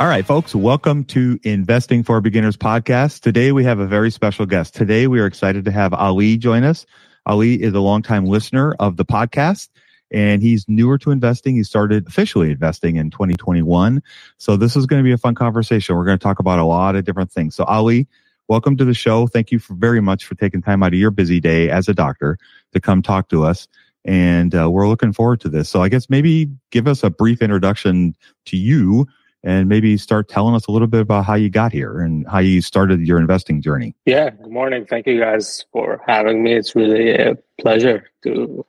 All right, folks, welcome to Investing for Beginners podcast. Today we have a very special guest. Today we are excited to have Ali join us. Ali is a longtime listener of the podcast and he's newer to investing. He started officially investing in 2021. So this is going to be a fun conversation. We're going to talk about a lot of different things. So Ali, welcome to the show. Thank you very much for taking time out of your busy day as a doctor to come talk to us. And uh, we're looking forward to this. So I guess maybe give us a brief introduction to you and maybe start telling us a little bit about how you got here and how you started your investing journey. Yeah, good morning. Thank you guys for having me. It's really a pleasure to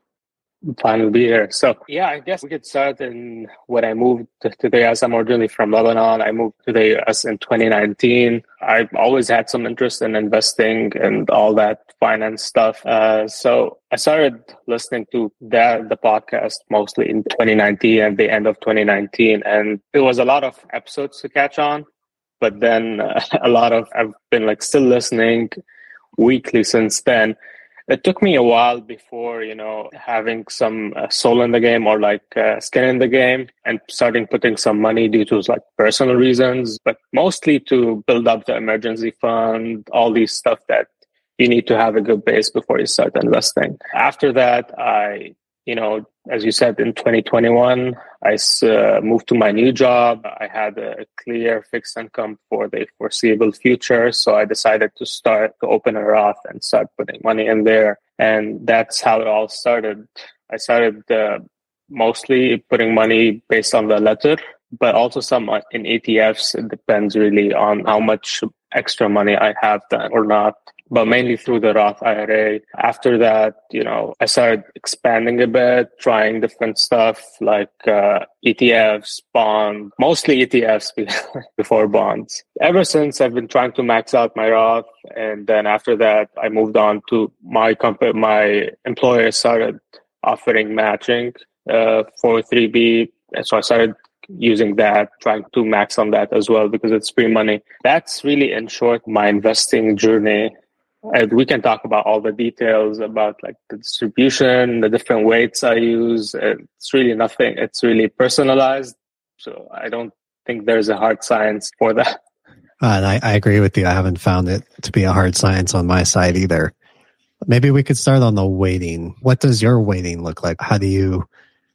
finally be here. So yeah, I guess we could start in when I moved to the US. I'm originally from Lebanon. I moved to the US in 2019. I've always had some interest in investing and all that finance stuff. Uh, so I started listening to that the podcast mostly in 2019 and the end of 2019, and it was a lot of episodes to catch on. But then uh, a lot of I've been like still listening weekly since then it took me a while before you know having some uh, soul in the game or like uh, skin in the game and starting putting some money due to like personal reasons but mostly to build up the emergency fund all these stuff that you need to have a good base before you start investing. After that i you know, as you said, in 2021, I uh, moved to my new job. I had a clear fixed income for the foreseeable future. So I decided to start to open a Roth and start putting money in there. And that's how it all started. I started uh, mostly putting money based on the letter, but also some in ETFs. It depends really on how much extra money I have done or not but mainly through the Roth IRA. After that, you know, I started expanding a bit, trying different stuff like uh, ETFs, bond, mostly ETFs before bonds. Ever since I've been trying to max out my Roth, and then after that, I moved on to my company. My employer started offering matching uh, for 3B, and so I started using that, trying to max on that as well because it's free money. That's really, in short, my investing journey and we can talk about all the details about like the distribution, the different weights I use. It's really nothing. It's really personalized. So I don't think there's a hard science for that. Uh, and I, I agree with you. I haven't found it to be a hard science on my side either. Maybe we could start on the weighting. What does your weighting look like? How do you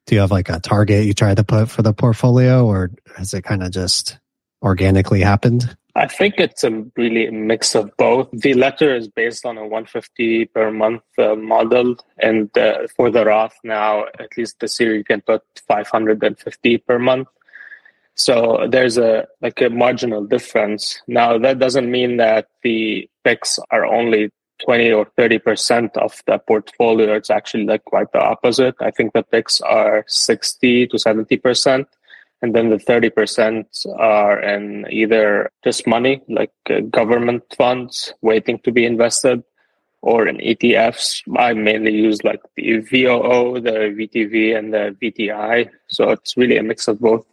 do you have like a target you try to put for the portfolio or has it kind of just organically happened? I think it's a really mix of both. The letter is based on a 150 per month uh, model, and uh, for the Roth now, at least this year, you can put 550 per month. So there's a like a marginal difference. Now that doesn't mean that the picks are only 20 or 30% of the portfolio, it's actually like quite the opposite. I think the picks are 60 to 70%. And then the 30% are in either just money, like uh, government funds waiting to be invested, or in ETFs. I mainly use like the VOO, the VTV, and the VTI. So it's really a mix of both.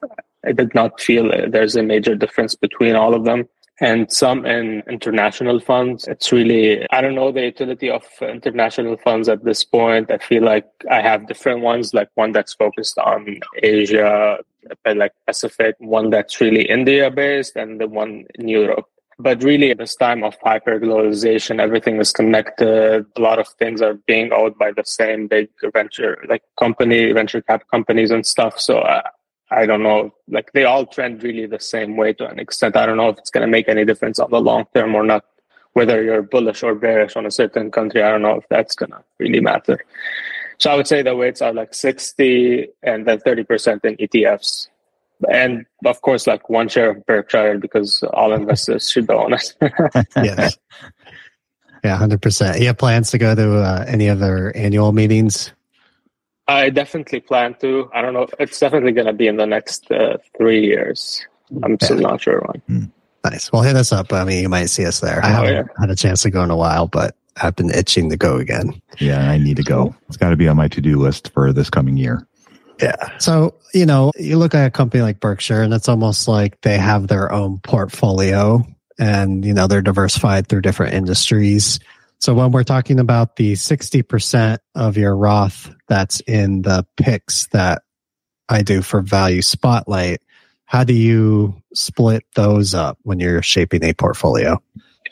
I did not feel there's a major difference between all of them and some in international funds. It's really, I don't know the utility of international funds at this point. I feel like I have different ones, like one that's focused on Asia, like Pacific, one that's really India based, and the one in Europe. But really, at this time of hyperglobalization, everything is connected. A lot of things are being owned by the same big venture, like company, venture cap companies and stuff. So uh, I don't know, like they all trend really the same way to an extent. I don't know if it's going to make any difference on the long term or not. Whether you're bullish or bearish on a certain country, I don't know if that's going to really matter. So I would say the weights are like 60 and then 30% in ETFs. And of course, like one share of Berkshire because all investors should own it. yes. Yeah, 100%. You have plans to go to uh, any other annual meetings I definitely plan to. I don't know. It's definitely going to be in the next uh, three years. I'm yeah. still not sure when. Hmm. Nice. Well, hit us up. I mean, you might see us there. I oh, haven't yeah. had a chance to go in a while, but I've been itching to go again. Yeah, I need to go. It's got to be on my to do list for this coming year. Yeah. So, you know, you look at a company like Berkshire and it's almost like they have their own portfolio and, you know, they're diversified through different industries. So when we're talking about the 60% of your Roth that's in the picks that I do for value spotlight, how do you split those up when you're shaping a portfolio?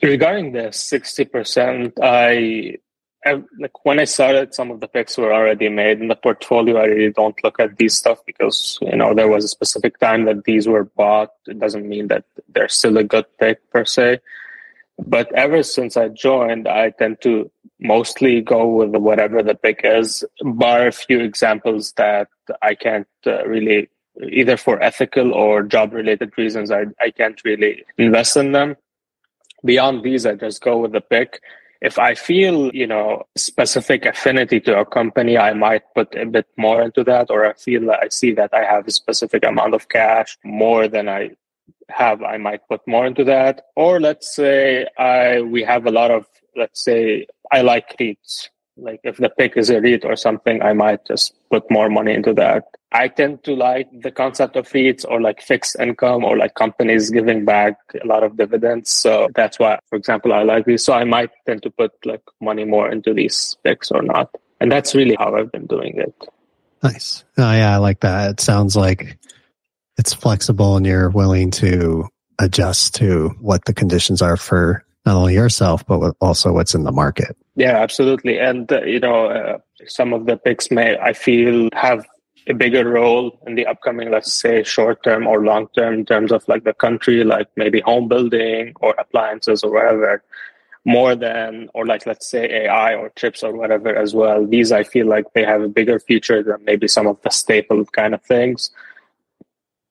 Regarding the 60%, I, I like when I started, some of the picks were already made in the portfolio. I really don't look at these stuff because, you know, there was a specific time that these were bought. It doesn't mean that they're still a good pick per se. But ever since I joined, I tend to mostly go with whatever the pick is, bar a few examples that I can't uh, really, either for ethical or job related reasons, I, I can't really invest in them. Beyond these, I just go with the pick. If I feel, you know, specific affinity to a company, I might put a bit more into that, or I feel that I see that I have a specific amount of cash more than I have i might put more into that. Or let's say i we have a lot of let's say i like REITs like if the pick is a REIT or something i might just put more money into that. I tend to like the concept of REITs or like fixed income or like companies giving back a lot of dividends. So that's why for example i like these. So i might tend to put like money more into these picks or not. And that's really how i've been doing it. Nice. Oh yeah i like that. It sounds like it's flexible and you're willing to adjust to what the conditions are for not only yourself but also what's in the market. Yeah absolutely. And uh, you know uh, some of the picks may i feel have a bigger role in the upcoming let's say short term or long term in terms of like the country like maybe home building or appliances or whatever more than or like let's say ai or chips or whatever as well. These i feel like they have a bigger future than maybe some of the staple kind of things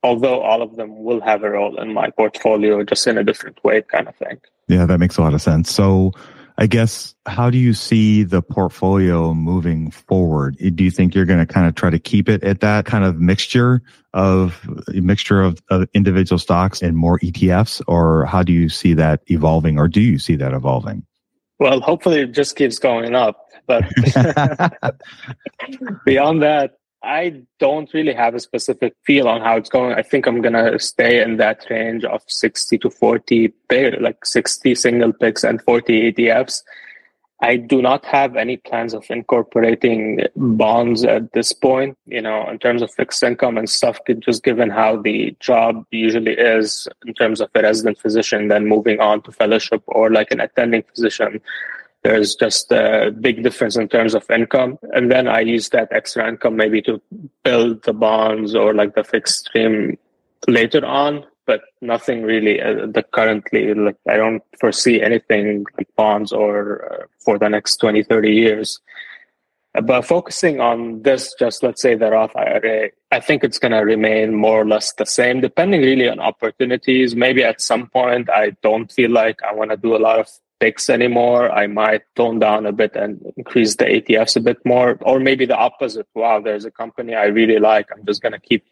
although all of them will have a role in my portfolio just in a different way kind of thing. Yeah that makes a lot of sense. So i guess how do you see the portfolio moving forward? Do you think you're going to kind of try to keep it at that kind of mixture of a mixture of, of individual stocks and more etfs or how do you see that evolving or do you see that evolving? Well hopefully it just keeps going up but beyond that I don't really have a specific feel on how it's going. I think I'm gonna stay in that range of 60 to 40 like 60 single picks and 40 ETFs. I do not have any plans of incorporating bonds at this point, you know, in terms of fixed income and stuff, just given how the job usually is in terms of a resident physician, then moving on to fellowship or like an attending physician there's just a big difference in terms of income. And then I use that extra income maybe to build the bonds or like the fixed stream later on, but nothing really uh, the currently, like I don't foresee anything like bonds or uh, for the next 20, 30 years. But focusing on this, just let's say the Roth IRA, I think it's going to remain more or less the same, depending really on opportunities. Maybe at some point, I don't feel like I want to do a lot of picks anymore. I might tone down a bit and increase the ETFs a bit more, or maybe the opposite. Wow, there's a company I really like. I'm just going to keep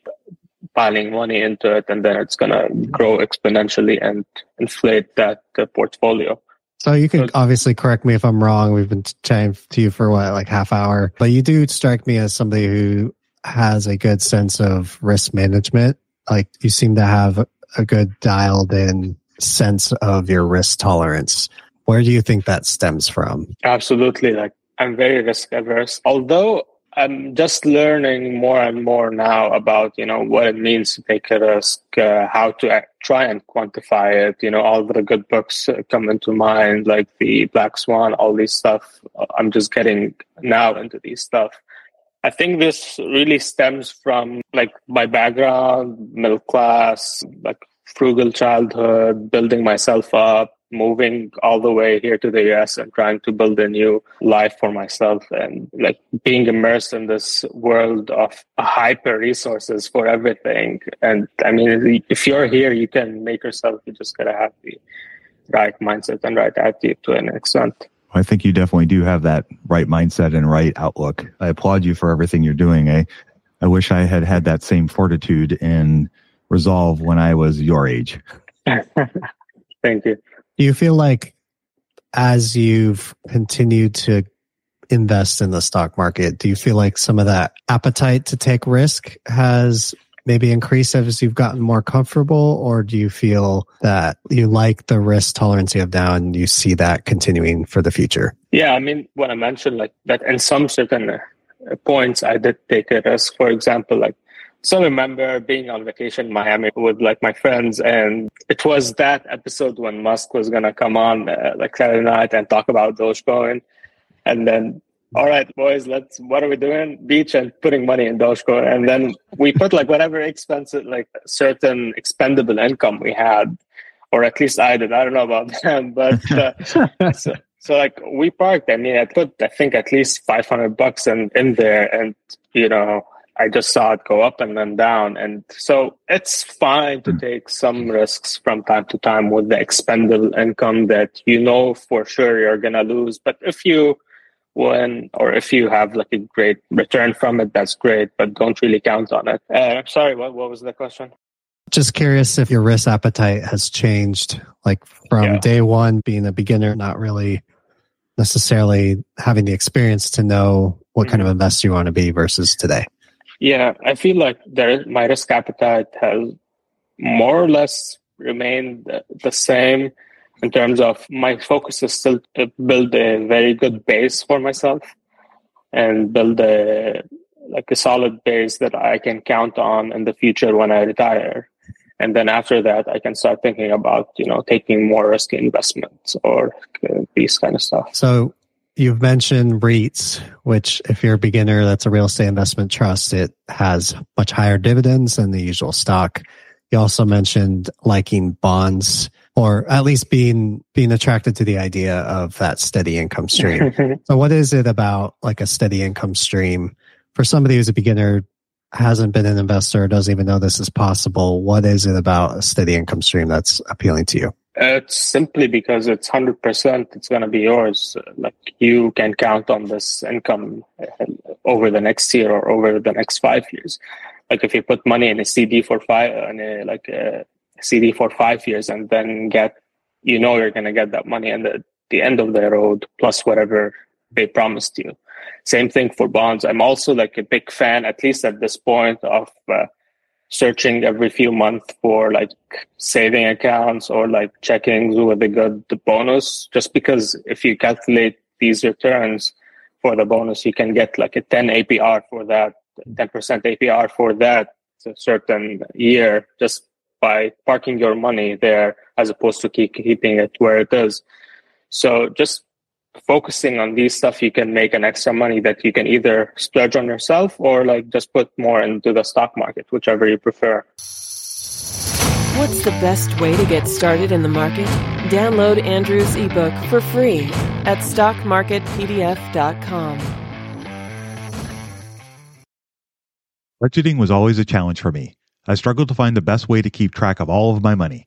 piling money into it, and then it's going to grow exponentially and inflate that uh, portfolio. So you can obviously correct me if I'm wrong. We've been chatting to you for what, like half hour, but you do strike me as somebody who has a good sense of risk management. Like you seem to have a good dialed in sense of your risk tolerance. Where do you think that stems from? Absolutely. Like I'm very risk averse. Although I'm just learning more and more now about you know what it means to take a risk, uh, how to act, try and quantify it. You know, all the good books come into mind, like the Black Swan, all these stuff. I'm just getting now into these stuff. I think this really stems from like my background, middle class, like frugal childhood, building myself up, moving all the way here to the US and trying to build a new life for myself and like being immersed in this world of hyper resources for everything. And I mean, if you're here, you can make yourself, you just gotta have the right mindset and right attitude to an extent. I think you definitely do have that right mindset and right outlook. I applaud you for everything you're doing. I, I wish I had had that same fortitude and resolve when I was your age. Thank you. Do you feel like as you've continued to invest in the stock market, do you feel like some of that appetite to take risk has maybe increased as you've gotten more comfortable, or do you feel that you like the risk tolerance you have now and you see that continuing for the future? Yeah, I mean, when I mentioned like that, in some certain points, I did take a risk. For example, like so I remember being on vacation in Miami with like my friends, and it was that episode when Musk was gonna come on uh, like Saturday night and talk about Dogecoin, and then all right, boys, let's what are we doing? Beach and putting money in Dogecoin, and then we put like whatever expensive, like certain expendable income we had, or at least I did. I don't know about them, but uh, so, so like we parked. I mean, I put I think at least five hundred bucks in in there, and you know I just saw it go up and then down. And so it's fine to hmm. take some risks from time to time with the expendable income that you know for sure you're going to lose. But if you win or if you have like a great return from it, that's great, but don't really count on it. Uh, I'm sorry, what, what was the question? Just curious if your risk appetite has changed, like from yeah. day one being a beginner, not really necessarily having the experience to know what mm-hmm. kind of investor you want to be versus today. Yeah, I feel like there, my risk appetite has more or less remained the same in terms of my focus is still to build a very good base for myself and build a like a solid base that I can count on in the future when I retire. And then after that, I can start thinking about, you know, taking more risky investments or uh, these kind of stuff. So You've mentioned REITs, which if you're a beginner, that's a real estate investment trust. It has much higher dividends than the usual stock. You also mentioned liking bonds or at least being being attracted to the idea of that steady income stream. so what is it about like a steady income stream for somebody who's a beginner, hasn't been an investor, doesn't even know this is possible? What is it about a steady income stream that's appealing to you? It's simply because it's hundred percent. It's going to be yours. Like you can count on this income uh, over the next year or over the next five years. Like if you put money in a CD for five, in a, like a CD for five years, and then get, you know, you're going to get that money at the, the end of the road plus whatever they promised you. Same thing for bonds. I'm also like a big fan, at least at this point, of uh, searching every few months for like saving accounts or like checking whether they got the bonus. Just because if you calculate these returns for the bonus you can get like a 10 apr for that 10% apr for that certain year just by parking your money there as opposed to keep keeping it where it is. So just focusing on these stuff, you can make an extra money that you can either splurge on yourself or like just put more into the stock market, whichever you prefer. What's the best way to get started in the market? Download Andrew's ebook for free at stockmarketpdf.com. Budgeting was always a challenge for me. I struggled to find the best way to keep track of all of my money.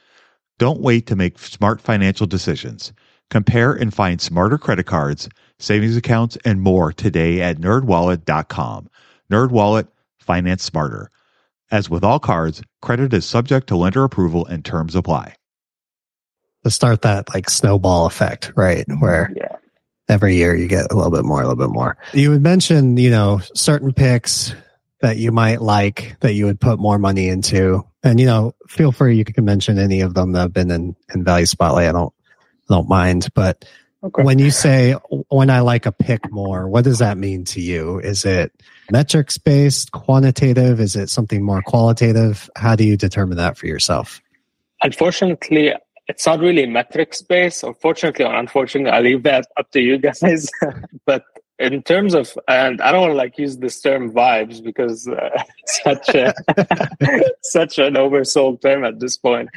Don't wait to make smart financial decisions. Compare and find smarter credit cards, savings accounts, and more today at nerdwallet.com. Nerdwallet, finance smarter. As with all cards, credit is subject to lender approval and terms apply. To start that like snowball effect, right? Where Yeah. every year you get a little bit more, a little bit more. You would mention, you know, certain picks that you might like that you would put more money into. And, you know, feel free, you can mention any of them that have been in, in value spotlight. I don't, I don't mind. But Okay. when you say, when I like a pick more, what does that mean to you? Is it metrics based, quantitative? Is it something more qualitative? How do you determine that for yourself? Unfortunately, it's not really metrics based. Unfortunately or unfortunately, I leave that up to you guys. but in terms of, and I don't want to like use this term vibes because uh, such a such an oversold term at this point.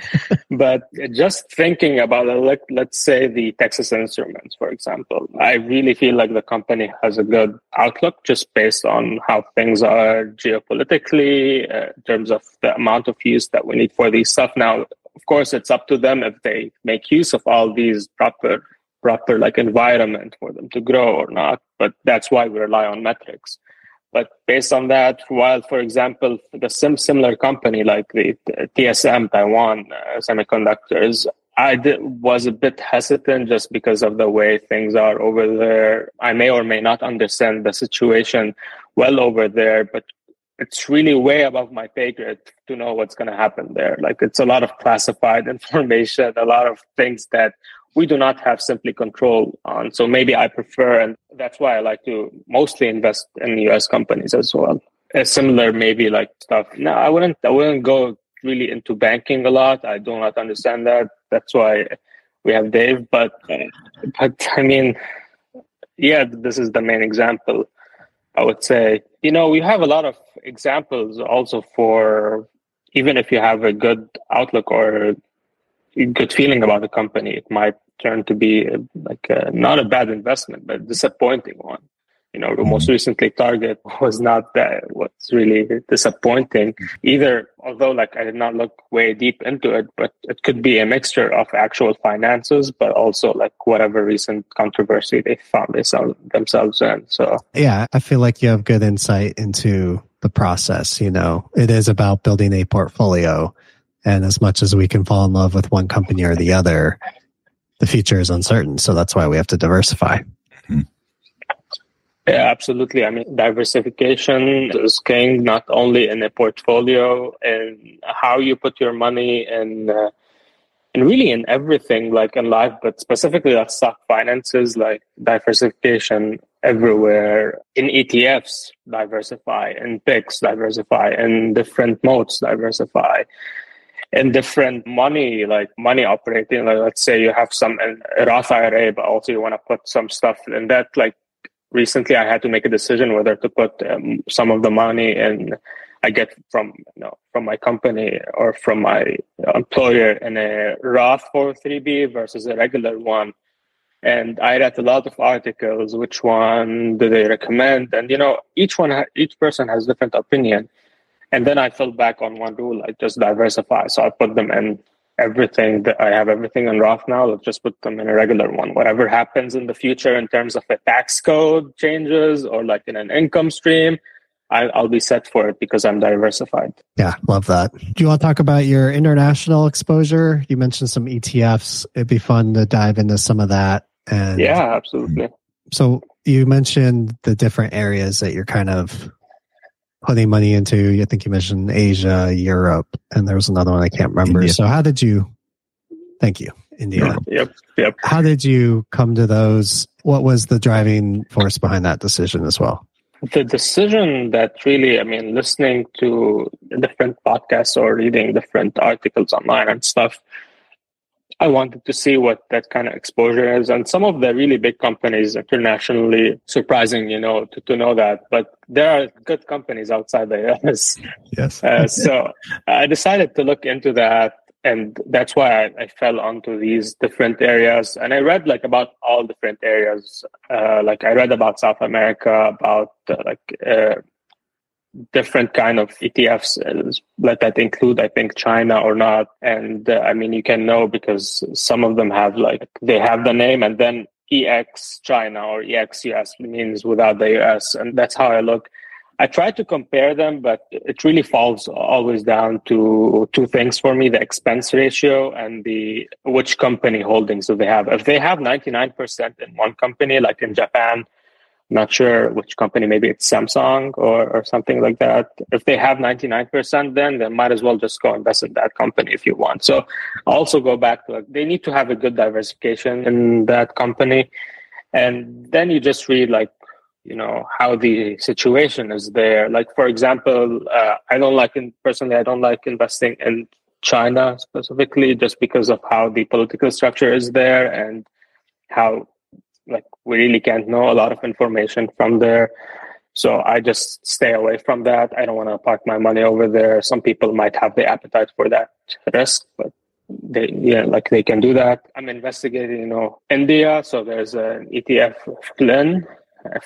But just thinking about it, like let's say the Texas Instruments, for example, I really feel like the company has a good outlook just based on how things are geopolitically, uh, in terms of the amount of use that we need for these stuff. Now, of course, it's up to them if they make use of all these proper proper like environment for them to grow or not. But that's why we rely on metrics. But based on that, while for example, the sim similar company like the TSM Taiwan uh, Semiconductors, I did, was a bit hesitant just because of the way things are over there. I may or may not understand the situation well over there, but it's really way above my pay grade to know what's going to happen there. Like it's a lot of classified information, a lot of things that we do not have simply control on. So maybe I prefer, and that's why I like to mostly invest in US companies as well. A similar, maybe like stuff. No, I wouldn't. I wouldn't go really into banking a lot. I do not understand that. That's why we have Dave. But, uh, but I mean, yeah, this is the main example. I would say, you know, we have a lot of examples also for even if you have a good outlook or good feeling about the company, it might turn to be a, like a, not a bad investment, but a disappointing one. You know, mm-hmm. most recently Target was not that what's really disappointing either. Although, like, I did not look way deep into it, but it could be a mixture of actual finances, but also like whatever recent controversy they found themselves in. So, yeah, I feel like you have good insight into the process. You know, it is about building a portfolio. And as much as we can fall in love with one company or the other, the future is uncertain. So that's why we have to diversify. Yeah, absolutely. I mean, diversification is king, not only in a portfolio and how you put your money and uh, and really in everything like in life, but specifically like stock finances, like diversification everywhere in ETFs, diversify in picks, diversify in different modes, diversify in different money, like money operating. Like let's say you have some Roth IRA, but also you want to put some stuff in that, like recently I had to make a decision whether to put um, some of the money in I get from you know from my company or from my employer in a Roth 403b versus a regular one. And I read a lot of articles. Which one do they recommend? And you know, each one, each person has different opinion. And then I fell back on one rule: I just diversify. So I put them in everything that I have everything in Roth now. Let's just put them in a regular one. Whatever happens in the future in terms of a tax code changes or like in an income stream, I, will be set for it because I'm diversified. Yeah, love that. Do you want to talk about your international exposure? You mentioned some ETFs. It'd be fun to dive into some of that. And yeah, absolutely. So you mentioned the different areas that you're kind of putting money into. I think you mentioned Asia, Europe, and there was another one I can't remember. India. So how did you? Thank you, India. Yep, yep. How did you come to those? What was the driving force behind that decision as well? The decision that really, I mean, listening to different podcasts or reading different articles online and stuff, I wanted to see what that kind of exposure is. And some of the really big companies internationally, surprising, you know, to, to know that. But there are good companies outside the US. Yes. uh, so I decided to look into that. And that's why I, I, fell onto these different areas. And I read like about all different areas. Uh, like I read about South America, about uh, like uh, different kind of ETFs let that include, I think, China or not. And uh, I mean, you can know because some of them have like, they have the name and then EX China or EX US means without the US. And that's how I look. I try to compare them, but it really falls always down to two things for me: the expense ratio and the which company holdings do they have. If they have ninety nine percent in one company, like in Japan, not sure which company, maybe it's Samsung or, or something like that. If they have 99%, then they might as well just go invest in that company if you want. So also go back to like, they need to have a good diversification in that company. And then you just read like, you know, how the situation is there. Like, for example, uh, I don't like, in, personally, I don't like investing in China specifically just because of how the political structure is there and how we really can't know a lot of information from there. So I just stay away from that. I don't want to park my money over there. Some people might have the appetite for that risk, but they yeah, like they can do that. I'm investigating, you know, India. So there's an ETF FLIN,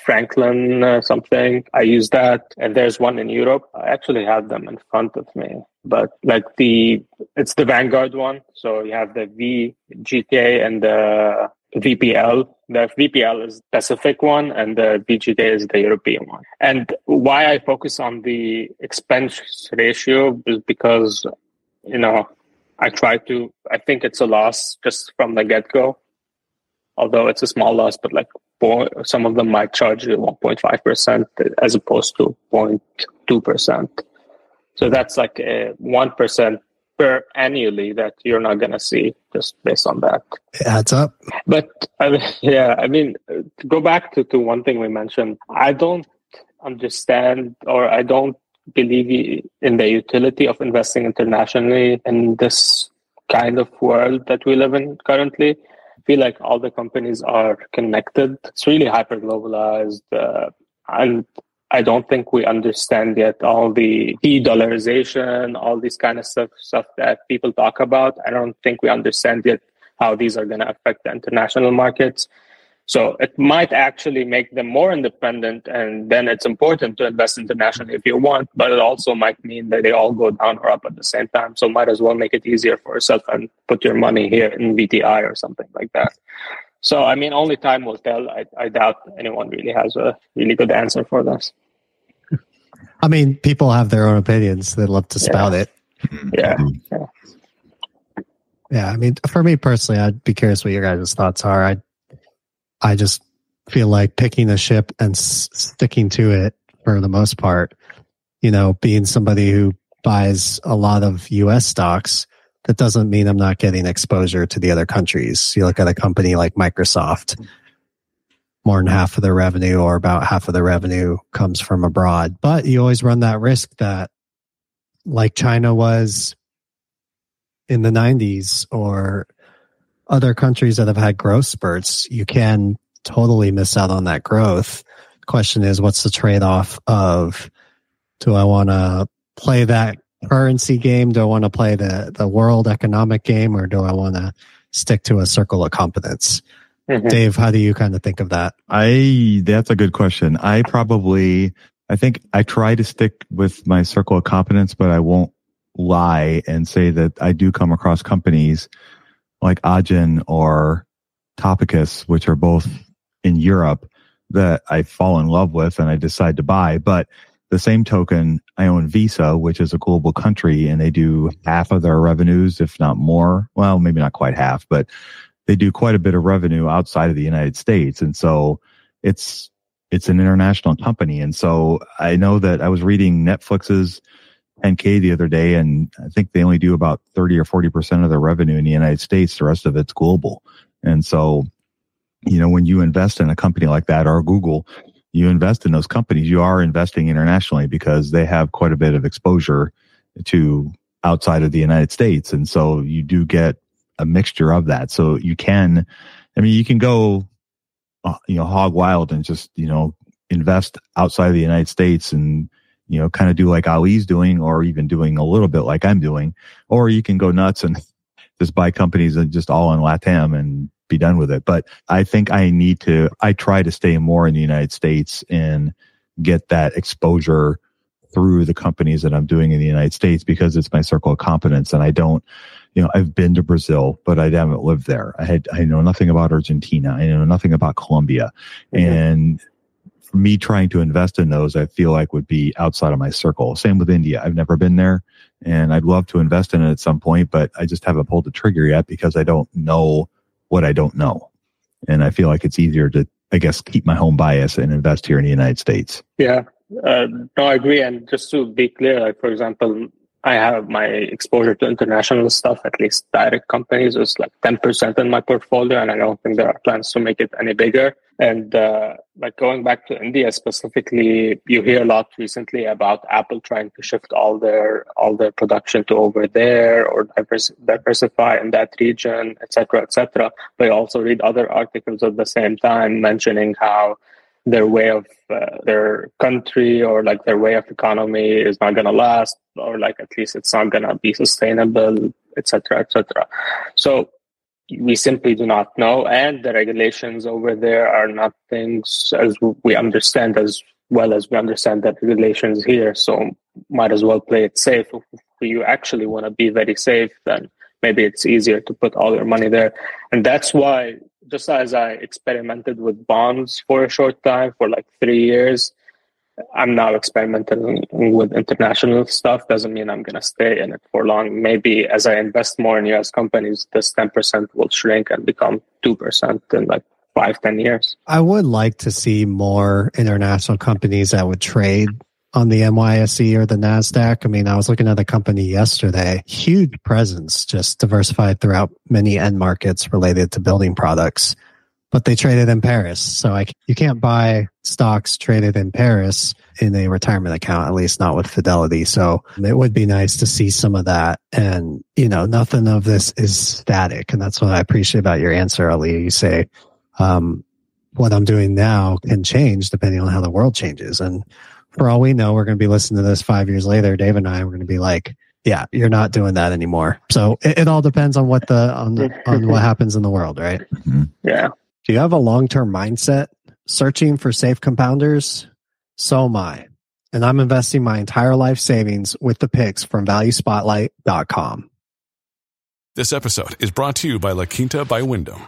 Franklin uh, something. I use that, and there's one in Europe. I actually have them in front of me, but like the it's the Vanguard one. So you have the VGK and the VPL. The VPL is Pacific one and the VGK is the European one. And why I focus on the expense ratio is because, you know, I try to, I think it's a loss just from the get go. Although it's a small loss, but like some of them might charge you 1.5% as opposed to 0.2%. So that's like a 1% per annually that you're not going to see just based on that. It adds up. But I mean, yeah, I mean, to go back to, to one thing we mentioned, I don't understand or I don't believe in the utility of investing internationally in this kind of world that we live in currently. I feel like all the companies are connected. It's really hyper globalized. Uh, and I don't think we understand yet all the de-dollarization, all these kind of stuff, stuff that people talk about. I don't think we understand yet how these are going to affect the international markets. So it might actually make them more independent, and then it's important to invest internationally if you want. But it also might mean that they all go down or up at the same time. So might as well make it easier for yourself and put your money here in VTI or something like that. So, I mean, only time will tell. I, I doubt anyone really has a really good answer for this. I mean, people have their own opinions. They love to spout Yeah. it. Yeah. Um, yeah, I mean, for me personally, I'd be curious what your guys' thoughts are. I, I just feel like picking a ship and s- sticking to it for the most part. You know, being somebody who buys a lot of U.S. stocks, that doesn't mean I'm not getting exposure to the other countries. You look at a company like Microsoft, more than half of their revenue or about half of the revenue comes from abroad, but you always run that risk that, like China was in the 90s or other countries that have had growth spurts, you can totally miss out on that growth. Question is, what's the trade off of do I want to play that currency game? Do I want to play the, the world economic game or do I want to stick to a circle of competence? Mhm. Dave, how do you kind of think of that? I that's a good question. I probably I think I try to stick with my circle of competence, but I won't lie and say that I do come across companies like Adyen or Topicus, which are both in Europe that I fall in love with and I decide to buy. But the same token, I own Visa, which is a global country and they do half of their revenues, if not more. Well, maybe not quite half, but they do quite a bit of revenue outside of the United States. And so it's, it's an international company. And so I know that I was reading Netflix's 10K the other day, and I think they only do about 30 or 40% of their revenue in the United States. The rest of it's global. And so, you know, when you invest in a company like that or Google, you invest in those companies, you are investing internationally because they have quite a bit of exposure to outside of the United States. And so you do get a mixture of that. So you can, I mean, you can go, uh, you know, hog wild and just, you know, invest outside of the United States and, you know, kind of do like Ali's doing or even doing a little bit like I'm doing. Or you can go nuts and just buy companies that just all in LATAM and be done with it. But I think I need to, I try to stay more in the United States and get that exposure through the companies that I'm doing in the United States because it's my circle of competence. And I don't, you know, I've been to Brazil, but I haven't lived there. I had, I know nothing about Argentina. I know nothing about Colombia. Mm-hmm. And for me trying to invest in those, I feel like would be outside of my circle. Same with India. I've never been there and I'd love to invest in it at some point, but I just haven't pulled the trigger yet because I don't know what I don't know. And I feel like it's easier to, I guess, keep my home bias and invest here in the United States. Yeah, uh, no, I agree. And just to be clear, like for example, I have my exposure to international stuff, at least direct companies, is like ten percent in my portfolio, and I don't think there are plans to make it any bigger. And uh, like going back to India specifically, you hear a lot recently about Apple trying to shift all their all their production to over there or divers- diversify in that region, etc., etc. But you also read other articles at the same time mentioning how their way of uh, their country or like their way of economy is not going to last or like at least it's not going to be sustainable etc etc so we simply do not know and the regulations over there are not things as we understand as well as we understand that regulations here so might as well play it safe. If you actually want to be very safe then maybe it's easier to put all your money there and that's why just as I experimented with bonds for a short time for like three years, I'm now experimenting with international stuff. Doesn't mean I'm going to stay in it for long. Maybe as I invest more in US companies, this 10% will shrink and become 2% in like five, 10 years. I would like to see more international companies that would trade on the NYSE or the NASDAQ. I mean, I was looking at a company yesterday, huge presence, just diversified throughout many end markets related to building products, but they traded in Paris. So I, you can't buy stocks traded in Paris in a retirement account, at least not with Fidelity. So it would be nice to see some of that. And, you know, nothing of this is static. And that's what I appreciate about your answer, Ali. You say, um, what I'm doing now can change depending on how the world changes. And for all we know, we're going to be listening to this five years later. Dave and I, we're going to be like, yeah, you're not doing that anymore. So it, it all depends on what the, on the, on what happens in the world, right? Mm-hmm. Yeah. Do you have a long-term mindset searching for safe compounders? So am I. And I'm investing my entire life savings with the picks from valuespotlight.com. This episode is brought to you by La Quinta by Wyndham.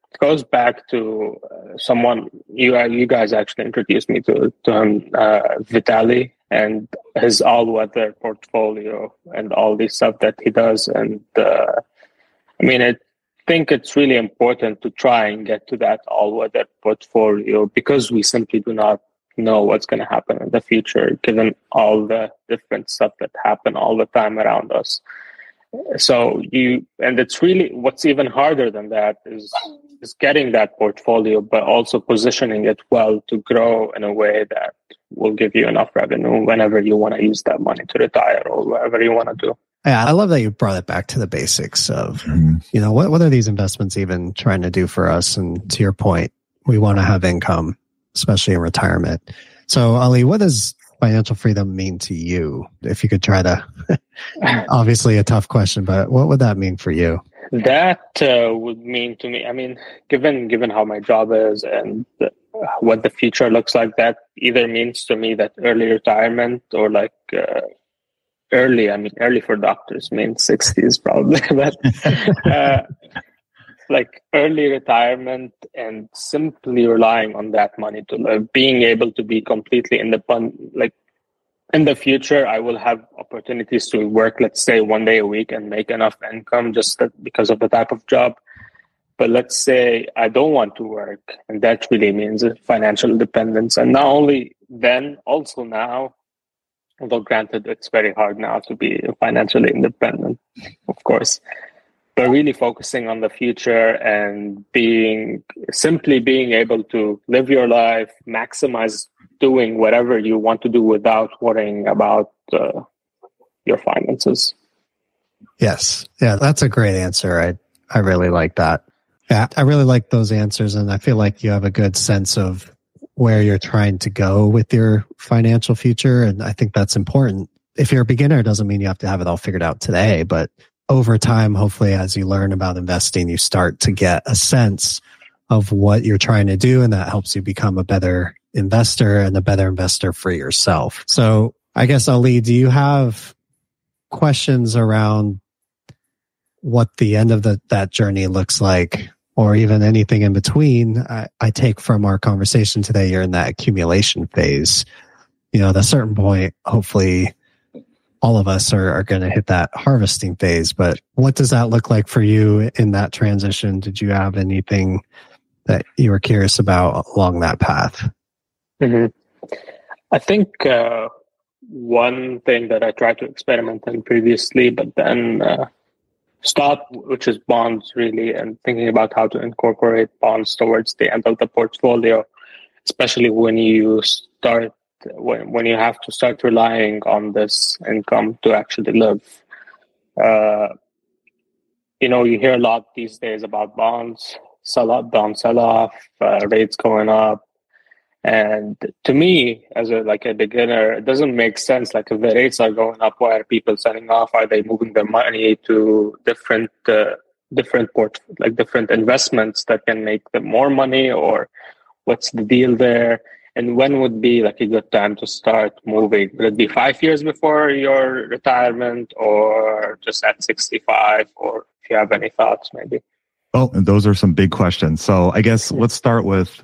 goes back to uh, someone you uh, you guys actually introduced me to to him, uh, Dalio, and his all weather portfolio and all this stuff that he does. And uh, I mean, I think it's really important to try and get to that all weather portfolio because we simply do not know what's going to happen in the future, given all the different stuff that happen all the time around us. So you, and it's really what's even harder than that is is getting that portfolio, but also positioning it well to grow in a way that will give you enough revenue whenever you want to use that money to retire or whatever you want to do. Yeah, I love that you brought it back to the basics of, mm-hmm. you know, what, what are these investments even trying to do for us? And to your point, we want to have income, especially in retirement. So, Ali, what does financial freedom mean to you? If you could try to, obviously a tough question, but what would that mean for you? That uh, would mean to me. I mean, given given how my job is and the, what the future looks like, that either means to me that early retirement or like uh, early. I mean, early for doctors means sixties probably, but uh, like early retirement and simply relying on that money to live, being able to be completely independent, like in the future i will have opportunities to work let's say one day a week and make enough income just because of the type of job. But let's say i don't want to work and that really means financial independence and not only then also now although granted it's very hard now to be financially independent of course really focusing on the future and being simply being able to live your life maximize doing whatever you want to do without worrying about uh, your finances. Yes. Yeah, that's a great answer. I I really like that. Yeah, I really like those answers and I feel like you have a good sense of where you're trying to go with your financial future and I think that's important. If you're a beginner, it doesn't mean you have to have it all figured out today, but over time, hopefully as you learn about investing, you start to get a sense of what you're trying to do and that helps you become a better investor and a better investor for yourself. So I guess Ali, do you have questions around what the end of the, that journey looks like or even anything in between? I, I take from our conversation today, you're in that accumulation phase. You know, at a certain point, hopefully all of us are, are going to hit that harvesting phase. But what does that look like for you in that transition? Did you have anything that you were curious about along that path? Mm-hmm. I think uh, one thing that I tried to experiment in previously, but then uh, stopped, which is bonds really, and thinking about how to incorporate bonds towards the end of the portfolio, especially when you start when when you have to start relying on this income to actually live. Uh, you know, you hear a lot these days about bonds, sell up, down, sell off, uh, rates going up, and to me, as a like a beginner, it doesn't make sense. Like if the rates are going up, why are people selling off? Are they moving their money to different uh, different port like different investments that can make them more money, or what's the deal there? And when would be like a good time to start moving? Would it be five years before your retirement, or just at sixty-five? Or if you have any thoughts, maybe. Oh, well, those are some big questions. So I guess let's start with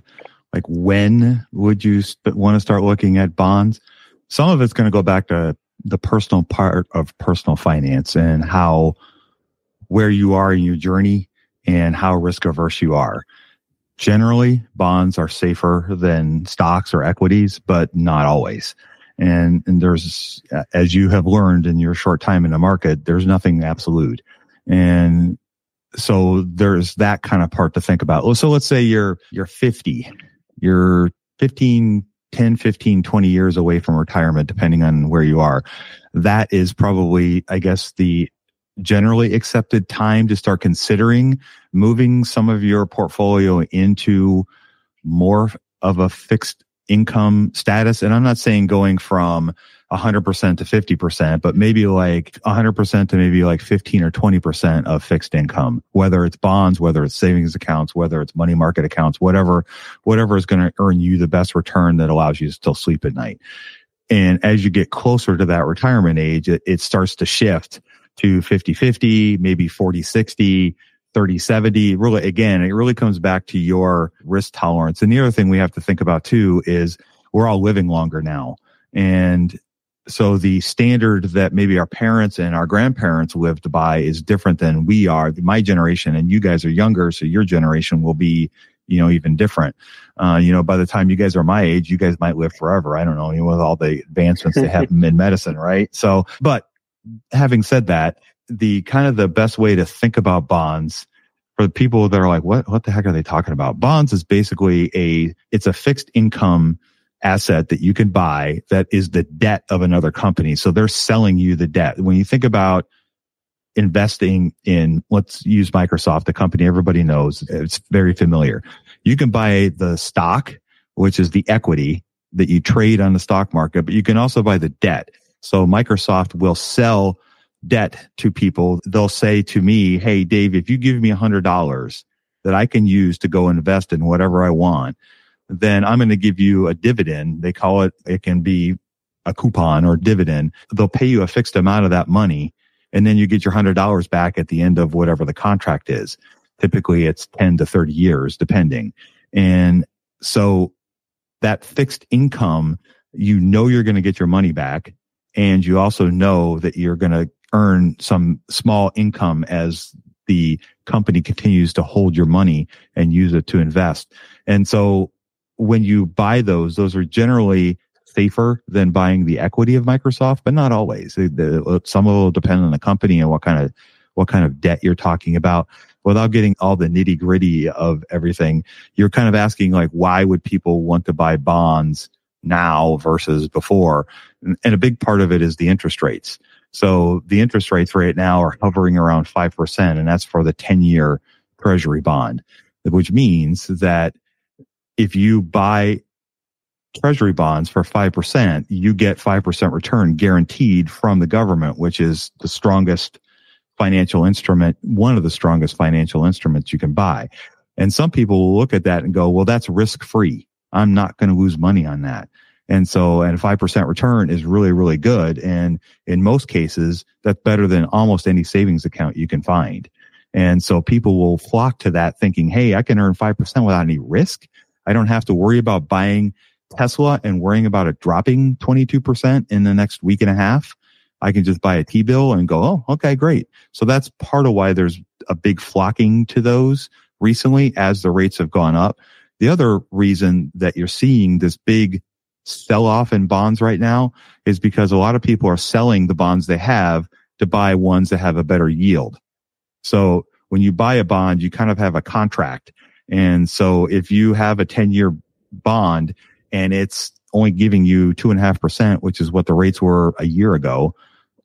like when would you want to start looking at bonds? Some of it's going to go back to the personal part of personal finance and how where you are in your journey and how risk averse you are. Generally, bonds are safer than stocks or equities, but not always. And, and there's, as you have learned in your short time in the market, there's nothing absolute. And so there's that kind of part to think about. Oh, so let's say you're, you're 50, you're 15, 10, 15, 20 years away from retirement, depending on where you are. That is probably, I guess, the generally accepted time to start considering moving some of your portfolio into more of a fixed income status. And I'm not saying going from 100% to 50%, but maybe like 100% to maybe like 15 or 20% of fixed income, whether it's bonds, whether it's savings accounts, whether it's money market accounts, whatever, whatever is going to earn you the best return that allows you to still sleep at night. And as you get closer to that retirement age, it, it starts to shift to 50 50, maybe 40 60, 30 70. Really, again, it really comes back to your risk tolerance. And the other thing we have to think about too is we're all living longer now. And so the standard that maybe our parents and our grandparents lived by is different than we are. My generation and you guys are younger, so your generation will be, you know, even different. Uh, you know, by the time you guys are my age, you guys might live forever. I don't know, you know, with all the advancements they have in medicine, right? So, but having said that, the kind of the best way to think about bonds for the people that are like, what, what the heck are they talking about? Bonds is basically a, it's a fixed income asset that you can buy that is the debt of another company. So they're selling you the debt. When you think about investing in, let's use Microsoft, the company everybody knows, it's very familiar. You can buy the stock, which is the equity that you trade on the stock market, but you can also buy the debt. So Microsoft will sell debt to people. They'll say to me, Hey, Dave, if you give me a hundred dollars that I can use to go invest in whatever I want, then I'm going to give you a dividend. They call it, it can be a coupon or dividend. They'll pay you a fixed amount of that money. And then you get your hundred dollars back at the end of whatever the contract is. Typically it's 10 to 30 years, depending. And so that fixed income, you know, you're going to get your money back. And you also know that you're going to earn some small income as the company continues to hold your money and use it to invest. And so when you buy those, those are generally safer than buying the equity of Microsoft, but not always. Some of will depend on the company and what kind of what kind of debt you're talking about. Without getting all the nitty gritty of everything, you're kind of asking like, why would people want to buy bonds now versus before? And a big part of it is the interest rates. So the interest rates right now are hovering around 5%, and that's for the 10 year treasury bond, which means that if you buy treasury bonds for 5%, you get 5% return guaranteed from the government, which is the strongest financial instrument, one of the strongest financial instruments you can buy. And some people will look at that and go, well, that's risk free. I'm not going to lose money on that. And so, and 5% return is really, really good. And in most cases, that's better than almost any savings account you can find. And so people will flock to that thinking, Hey, I can earn 5% without any risk. I don't have to worry about buying Tesla and worrying about it dropping 22% in the next week and a half. I can just buy a T bill and go, Oh, okay, great. So that's part of why there's a big flocking to those recently as the rates have gone up. The other reason that you're seeing this big sell off in bonds right now is because a lot of people are selling the bonds they have to buy ones that have a better yield. So when you buy a bond, you kind of have a contract and so if you have a 10 year bond and it's only giving you two and a half percent, which is what the rates were a year ago,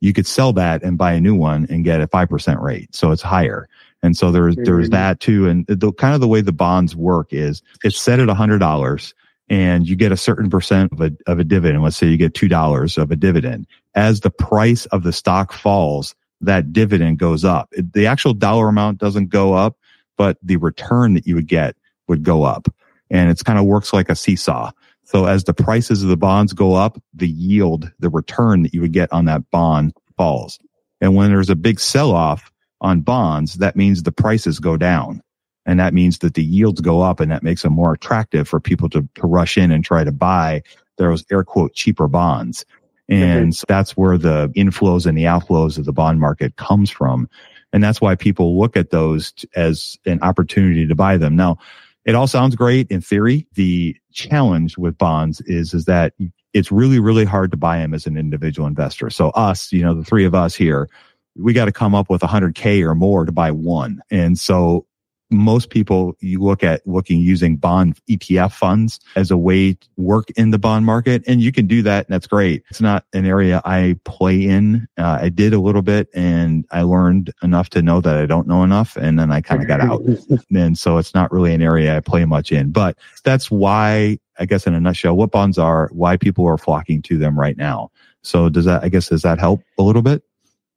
you could sell that and buy a new one and get a 5% rate. So it's higher. And so there's, there's mm-hmm. that too. And the kind of the way the bonds work is it's set at a hundred dollars and you get a certain percent of a, of a dividend. Let's say you get $2 of a dividend. As the price of the stock falls, that dividend goes up. The actual dollar amount doesn't go up, but the return that you would get would go up. And it's kind of works like a seesaw. So as the prices of the bonds go up, the yield, the return that you would get on that bond falls. And when there's a big sell off on bonds, that means the prices go down. And that means that the yields go up and that makes them more attractive for people to, to rush in and try to buy those air quote cheaper bonds. And mm-hmm. that's where the inflows and the outflows of the bond market comes from. And that's why people look at those as an opportunity to buy them. Now, it all sounds great in theory. The challenge with bonds is, is that it's really, really hard to buy them as an individual investor. So us, you know, the three of us here, we got to come up with 100K or more to buy one. And so most people you look at looking using bond ETF funds as a way to work in the bond market. And you can do that. And that's great. It's not an area I play in. Uh, I did a little bit and I learned enough to know that I don't know enough. And then I kind of got out. and so it's not really an area I play much in, but that's why I guess in a nutshell, what bonds are, why people are flocking to them right now. So does that, I guess, does that help a little bit?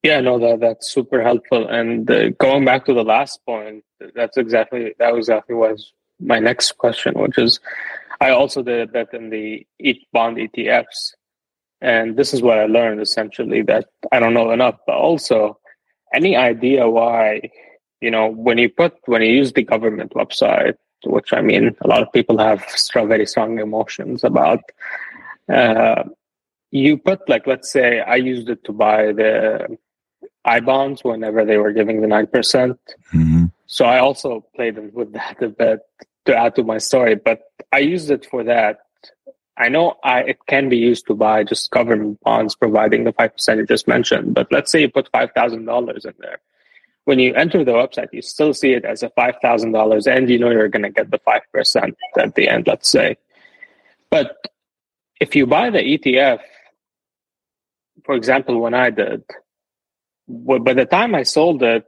Yeah, no, that that's super helpful. And uh, going back to the last point, that's exactly that was exactly was my next question, which is, I also did that in the bond ETFs, and this is what I learned essentially that I don't know enough, but also any idea why, you know, when you put when you use the government website, which I mean, a lot of people have very strong emotions about. Uh, you put like, let's say, I used it to buy the I bonds whenever they were giving the 9%. percent mm hmm So I also played with that a bit to add to my story, but I used it for that. I know I, it can be used to buy just government bonds providing the 5% you just mentioned, but let's say you put $5,000 in there. When you enter the website, you still see it as a $5,000 and you know you're going to get the 5% at the end, let's say. But if you buy the ETF, for example, when I did, by the time I sold it,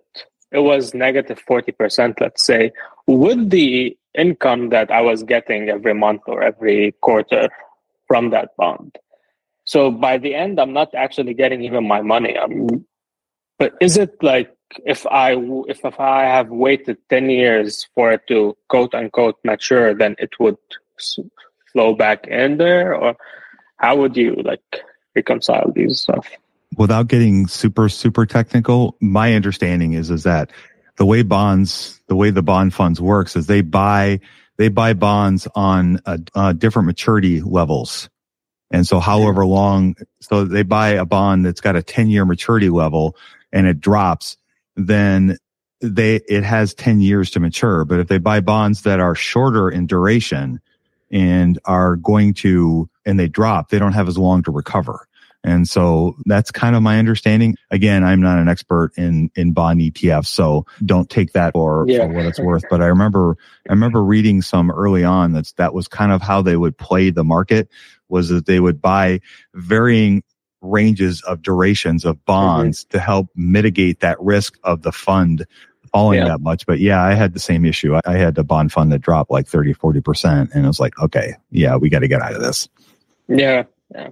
it was negative 40%, let's say, with the income that I was getting every month or every quarter from that bond. So by the end, I'm not actually getting even my money. I'm, but is it like if I if, if I have waited 10 years for it to quote unquote mature, then it would flow back in there, or how would you like reconcile these stuff? Without getting super super technical, my understanding is is that the way bonds, the way the bond funds works is they buy they buy bonds on a, a different maturity levels. And so however long, so they buy a bond that's got a 10 year maturity level and it drops, then they, it has 10 years to mature. But if they buy bonds that are shorter in duration and are going to, and they drop, they don't have as long to recover. And so that's kind of my understanding. Again, I'm not an expert in, in bond ETFs, so don't take that for, yeah. for what it's worth. But I remember, I remember reading some early on that's, that was kind of how they would play the market was that they would buy varying ranges of durations of bonds mm-hmm. to help mitigate that risk of the fund falling yeah. that much. But yeah, I had the same issue. I, I had a bond fund that dropped like 30, 40%. And it was like, okay, yeah, we got to get out of this. Yeah. Yeah.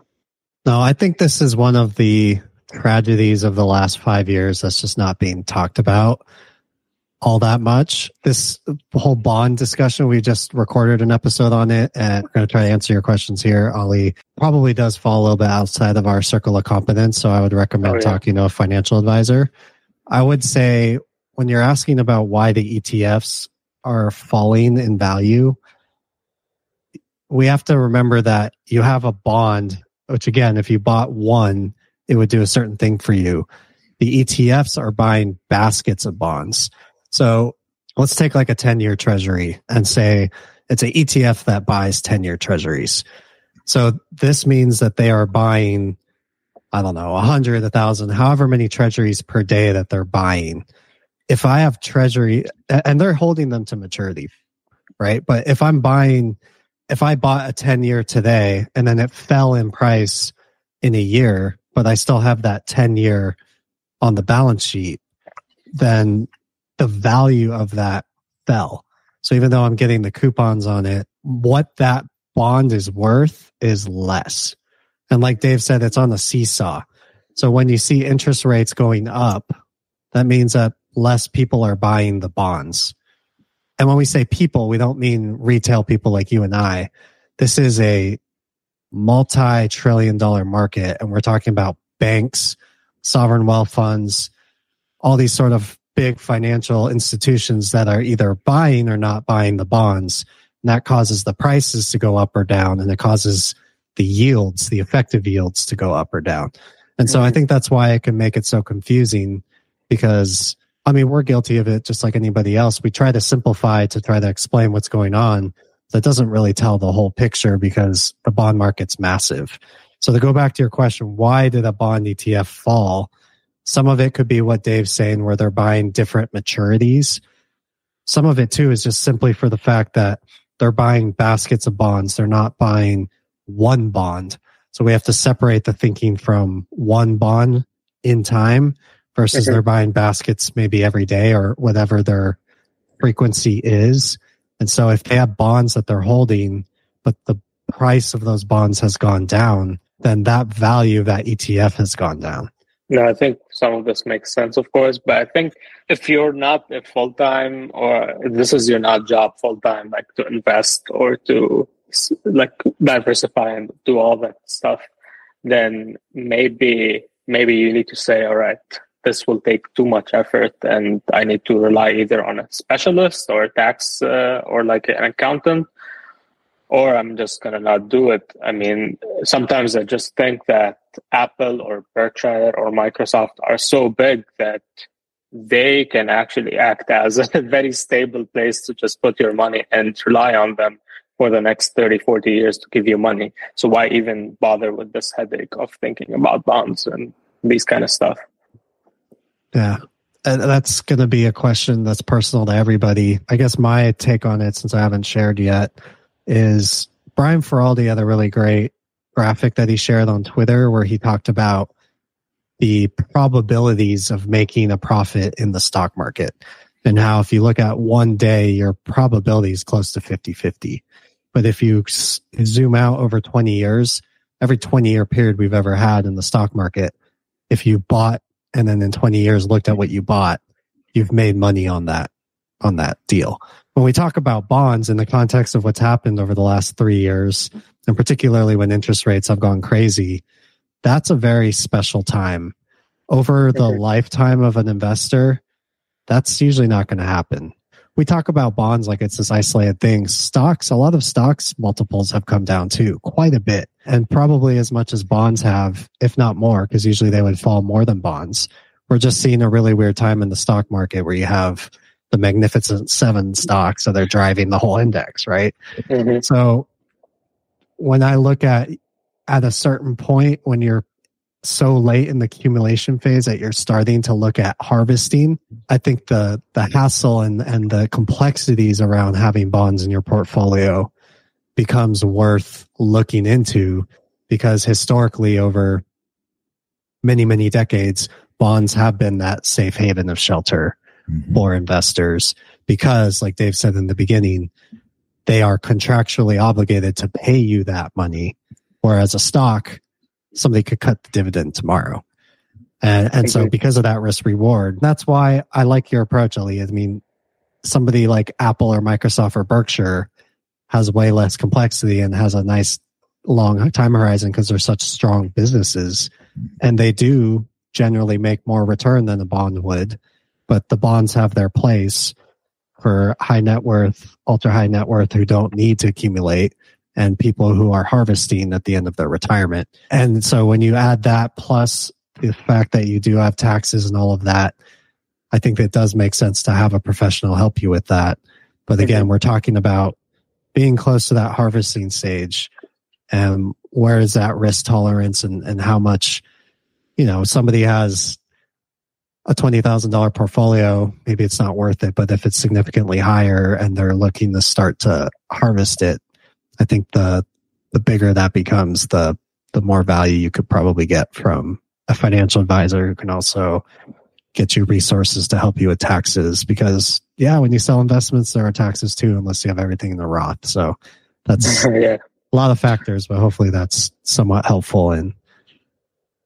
No, I think this is one of the tragedies of the last five years that's just not being talked about all that much. This whole bond discussion, we just recorded an episode on it and we're going to try to answer your questions here. Ali probably does fall a little bit outside of our circle of competence. So I would recommend oh, yeah. talking to a financial advisor. I would say when you're asking about why the ETFs are falling in value, we have to remember that you have a bond which again, if you bought one, it would do a certain thing for you. The ETFs are buying baskets of bonds. So let's take like a 10 year treasury and say it's an ETF that buys 10 year treasuries. So this means that they are buying, I don't know, a hundred, a thousand, however many treasuries per day that they're buying. If I have treasury and they're holding them to maturity, right? But if I'm buying if I bought a 10 year today and then it fell in price in a year, but I still have that 10 year on the balance sheet, then the value of that fell. So even though I'm getting the coupons on it, what that bond is worth is less. And like Dave said, it's on the seesaw. So when you see interest rates going up, that means that less people are buying the bonds. And when we say people, we don't mean retail people like you and I. This is a multi trillion dollar market. And we're talking about banks, sovereign wealth funds, all these sort of big financial institutions that are either buying or not buying the bonds. And that causes the prices to go up or down and it causes the yields, the effective yields to go up or down. And so I mm-hmm. think that's why it can make it so confusing because I mean, we're guilty of it just like anybody else. We try to simplify to try to explain what's going on. that doesn't really tell the whole picture because the bond market's massive. So to go back to your question, why did a bond ETF fall? Some of it could be what Dave's saying, where they're buying different maturities. Some of it too is just simply for the fact that they're buying baskets of bonds. They're not buying one bond. So we have to separate the thinking from one bond in time versus mm-hmm. they're buying baskets maybe every day or whatever their frequency is. And so if they have bonds that they're holding, but the price of those bonds has gone down, then that value of that ETF has gone down. No, I think some of this makes sense, of course, but I think if you're not a full time or this is your not job full time, like to invest or to like diversify and do all that stuff, then maybe maybe you need to say, all right, this will take too much effort, and I need to rely either on a specialist or a tax uh, or like an accountant or I'm just going to not do it. I mean, sometimes I just think that Apple or Berkshire or Microsoft are so big that they can actually act as a very stable place to just put your money and rely on them for the next 30, 40 years to give you money. So why even bother with this headache of thinking about bonds and these kind of stuff? Yeah. And that's going to be a question that's personal to everybody. I guess my take on it, since I haven't shared yet, is Brian Feroldi had a really great graphic that he shared on Twitter where he talked about the probabilities of making a profit in the stock market and how if you look at one day, your probability is close to 50 50. But if you zoom out over 20 years, every 20 year period we've ever had in the stock market, if you bought and then in 20 years looked at what you bought, you've made money on that, on that deal when we talk about bonds in the context of what's happened over the last three years, and particularly when interest rates have gone crazy, that's a very special time. Over the lifetime of an investor, that's usually not going to happen. We talk about bonds like it's this isolated thing. Stocks, a lot of stocks multiples have come down too, quite a bit, and probably as much as bonds have, if not more, because usually they would fall more than bonds. We're just seeing a really weird time in the stock market where you have the magnificent seven stocks, So they're driving the whole index, right? Mm-hmm. So when I look at at a certain point when you're so late in the accumulation phase that you're starting to look at harvesting, I think the the hassle and and the complexities around having bonds in your portfolio becomes worth looking into because historically over many many decades bonds have been that safe haven of shelter mm-hmm. for investors because, like Dave said in the beginning, they are contractually obligated to pay you that money. Whereas a stock, somebody could cut the dividend tomorrow. And, and so because of that risk reward, that's why I like your approach, Elliot. I mean, somebody like Apple or Microsoft or Berkshire has way less complexity and has a nice long time horizon because they're such strong businesses and they do generally make more return than a bond would but the bonds have their place for high net worth, ultra high net worth who don't need to accumulate and people who are harvesting at the end of their retirement. And so when you add that plus the fact that you do have taxes and all of that, I think it does make sense to have a professional help you with that. But again, mm-hmm. we're talking about being close to that harvesting stage and where is that risk tolerance and, and how much, you know, somebody has a $20,000 portfolio, maybe it's not worth it. But if it's significantly higher and they're looking to start to harvest it, I think the, the bigger that becomes, the, the more value you could probably get from a financial advisor who can also get you resources to help you with taxes. Because yeah, when you sell investments, there are taxes too, unless you have everything in the Roth. So that's yeah. a lot of factors, but hopefully that's somewhat helpful in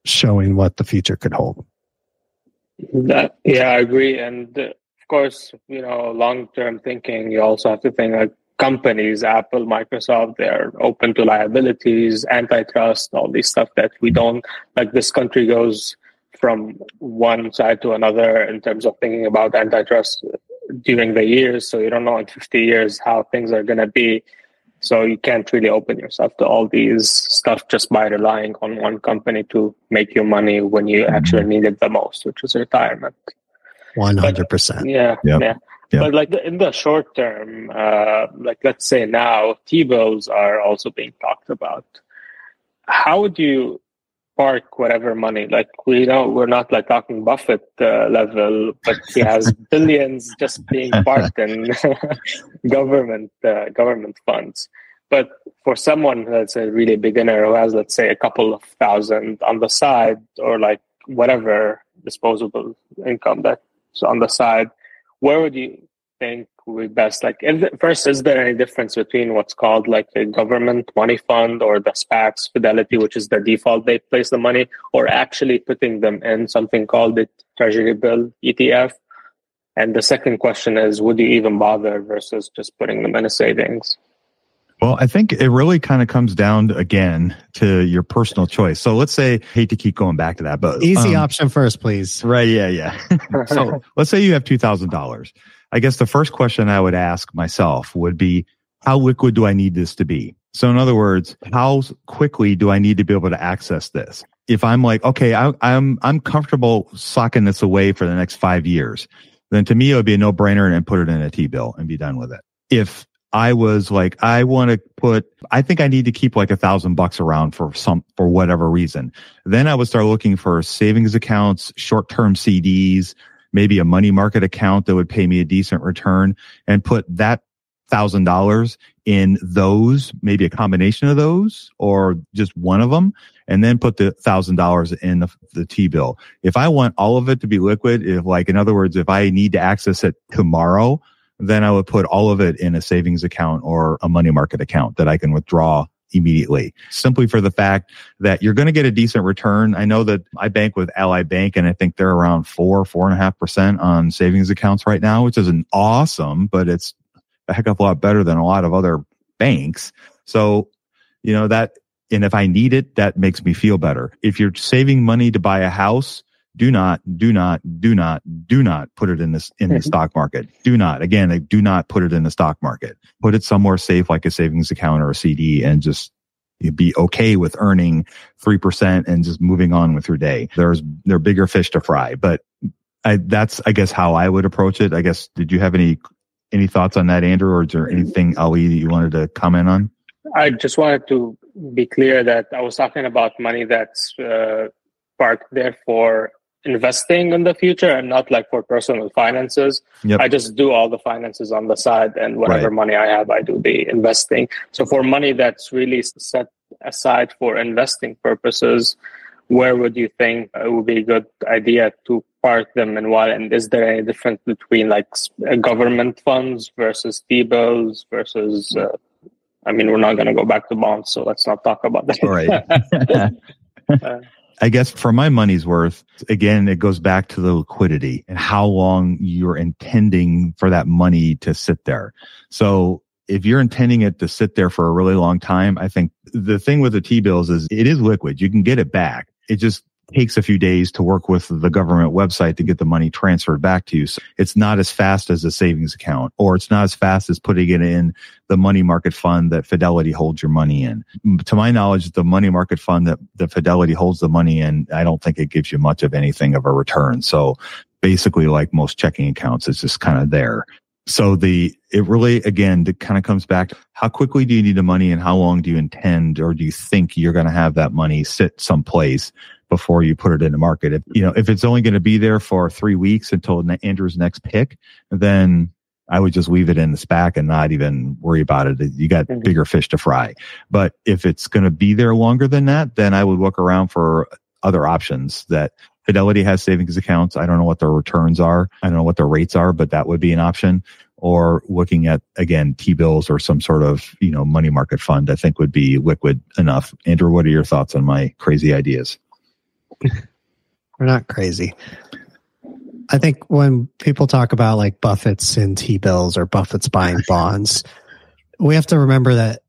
showing what the future could hold. That, yeah, I agree. And uh, of course, you know, long term thinking, you also have to think like companies, Apple, Microsoft, they're open to liabilities, antitrust, all these stuff that we don't like. This country goes from one side to another in terms of thinking about antitrust during the years. So you don't know in 50 years how things are going to be. So you can't really open yourself to all these stuff just by relying on one company to make your money when you actually mm-hmm. need it the most, which is retirement. One hundred percent. Yeah, yep. yeah. Yeah. But like in the short term, uh, like let's say now, T bills are also being talked about. How would you park whatever money? Like we know we're not like talking Buffett uh, level, but he has billions just being parked in government uh, government funds. But for someone that's a really beginner who has, let's say, a couple of thousand on the side, or like whatever disposable income that's on the side, where would you think would be best? Like, first, is there any difference between what's called like a government money fund or the SPAXX Fidelity, which is the default they place the money, or actually putting them in something called the Treasury bill ETF? And the second question is, would you even bother versus just putting them in a savings? Well, I think it really kind of comes down again to your personal choice. So let's say, hate to keep going back to that, but easy um, option first, please. Right. Yeah. Yeah. so let's say you have $2,000. I guess the first question I would ask myself would be, how liquid do I need this to be? So in other words, how quickly do I need to be able to access this? If I'm like, okay, I, I'm, I'm comfortable socking this away for the next five years, then to me, it would be a no brainer and put it in a T bill and be done with it. If I was like, I want to put, I think I need to keep like a thousand bucks around for some, for whatever reason. Then I would start looking for savings accounts, short term CDs, maybe a money market account that would pay me a decent return and put that thousand dollars in those, maybe a combination of those or just one of them, and then put the thousand dollars in the, the T bill. If I want all of it to be liquid, if like, in other words, if I need to access it tomorrow, then I would put all of it in a savings account or a money market account that I can withdraw immediately simply for the fact that you're going to get a decent return. I know that I bank with Ally Bank and I think they're around four, four and a half percent on savings accounts right now, which is an awesome, but it's a heck of a lot better than a lot of other banks. So, you know, that, and if I need it, that makes me feel better. If you're saving money to buy a house, do not, do not, do not, do not put it in this, in the mm-hmm. stock market. Do not, again, like, do not put it in the stock market. Put it somewhere safe, like a savings account or a CD and just be okay with earning 3% and just moving on with your day. There's, there are bigger fish to fry, but I, that's, I guess, how I would approach it. I guess, did you have any, any thoughts on that, Andrew, or is there anything, Ali, that you wanted to comment on? I just wanted to be clear that I was talking about money that's uh, parked there for investing in the future and not like for personal finances. Yep. I just do all the finances on the side and whatever right. money I have, I do the investing. So for money that's really set aside for investing purposes, where would you think it would be a good idea to park them and why? And is there any difference between like uh, government funds versus T-bills versus, uh, I mean, we're not going to go back to bonds, so let's not talk about that. Right. uh, I guess for my money's worth, again, it goes back to the liquidity and how long you're intending for that money to sit there. So if you're intending it to sit there for a really long time, I think the thing with the T bills is it is liquid. You can get it back. It just takes a few days to work with the government website to get the money transferred back to you. So it's not as fast as a savings account or it's not as fast as putting it in the money market fund that Fidelity holds your money in. Mm, to my knowledge, the money market fund that the Fidelity holds the money in, I don't think it gives you much of anything of a return. So basically like most checking accounts, it's just kind of there. So the, it really, again, it kind of comes back how quickly do you need the money and how long do you intend or do you think you're going to have that money sit someplace before you put it in the market. If, you know, if it's only going to be there for three weeks until Andrew's next pick, then I would just leave it in the SPAXX and not even worry about it. You got mm-hmm. bigger fish to fry. But if it's going to be there longer than that, then I would look around for other options that Fidelity has savings accounts. I don't know what their returns are. I don't know what their rates are, but that would be an option. Or looking at again T bills or some sort of you know money market fund. I think would be liquid enough. Andrew, what are your thoughts on my crazy ideas? We're not crazy. I think when people talk about like Buffett's in T bills or Buffett's buying bonds, we have to remember that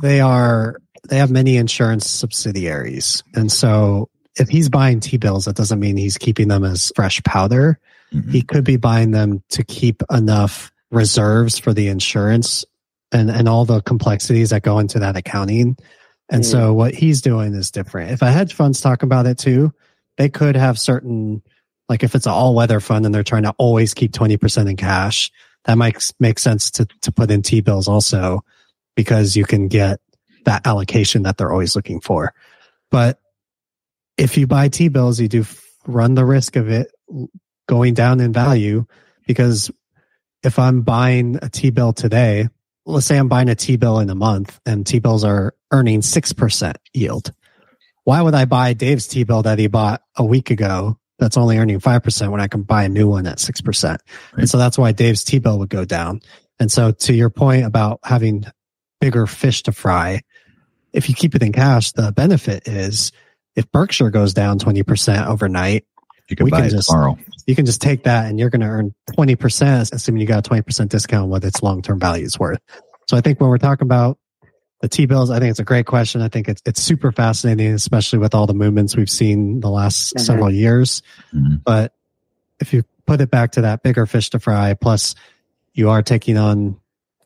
they are they have many insurance subsidiaries. And so if he's buying T bills, that doesn't mean he's keeping them as fresh powder. Mm-hmm. He could be buying them to keep enough reserves for the insurance and, and all the complexities that go into that accounting and mm. so what he's doing is different. If a hedge fund's talking about it too, they could have certain, like if it's an all weather fund and they're trying to always keep 20% in cash, that might make sense to, to put in T bills also because you can get that allocation that they're always looking for. But if you buy T bills, you do run the risk of it going down in value because if I'm buying a T bill today, let's say I'm buying a T bill in a month and T bills are earning 6% yield. Why would I buy Dave's T bill that he bought a week ago that's only earning 5% when I can buy a new one at 6%? Right. And so that's why Dave's T bill would go down. And so to your point about having bigger fish to fry, if you keep it in cash, the benefit is if Berkshire goes down 20% overnight, you can buy can it just, tomorrow. You can just take that and you're going to earn 20%, assuming you got a 20% discount what its long-term value is worth. So I think when we're talking about the T-bills, I think it's a great question. I think it's, it's super fascinating, especially with all the movements we've seen the last mm-hmm. several years. Mm-hmm. But if you put it back to that bigger fish to fry, plus you are taking on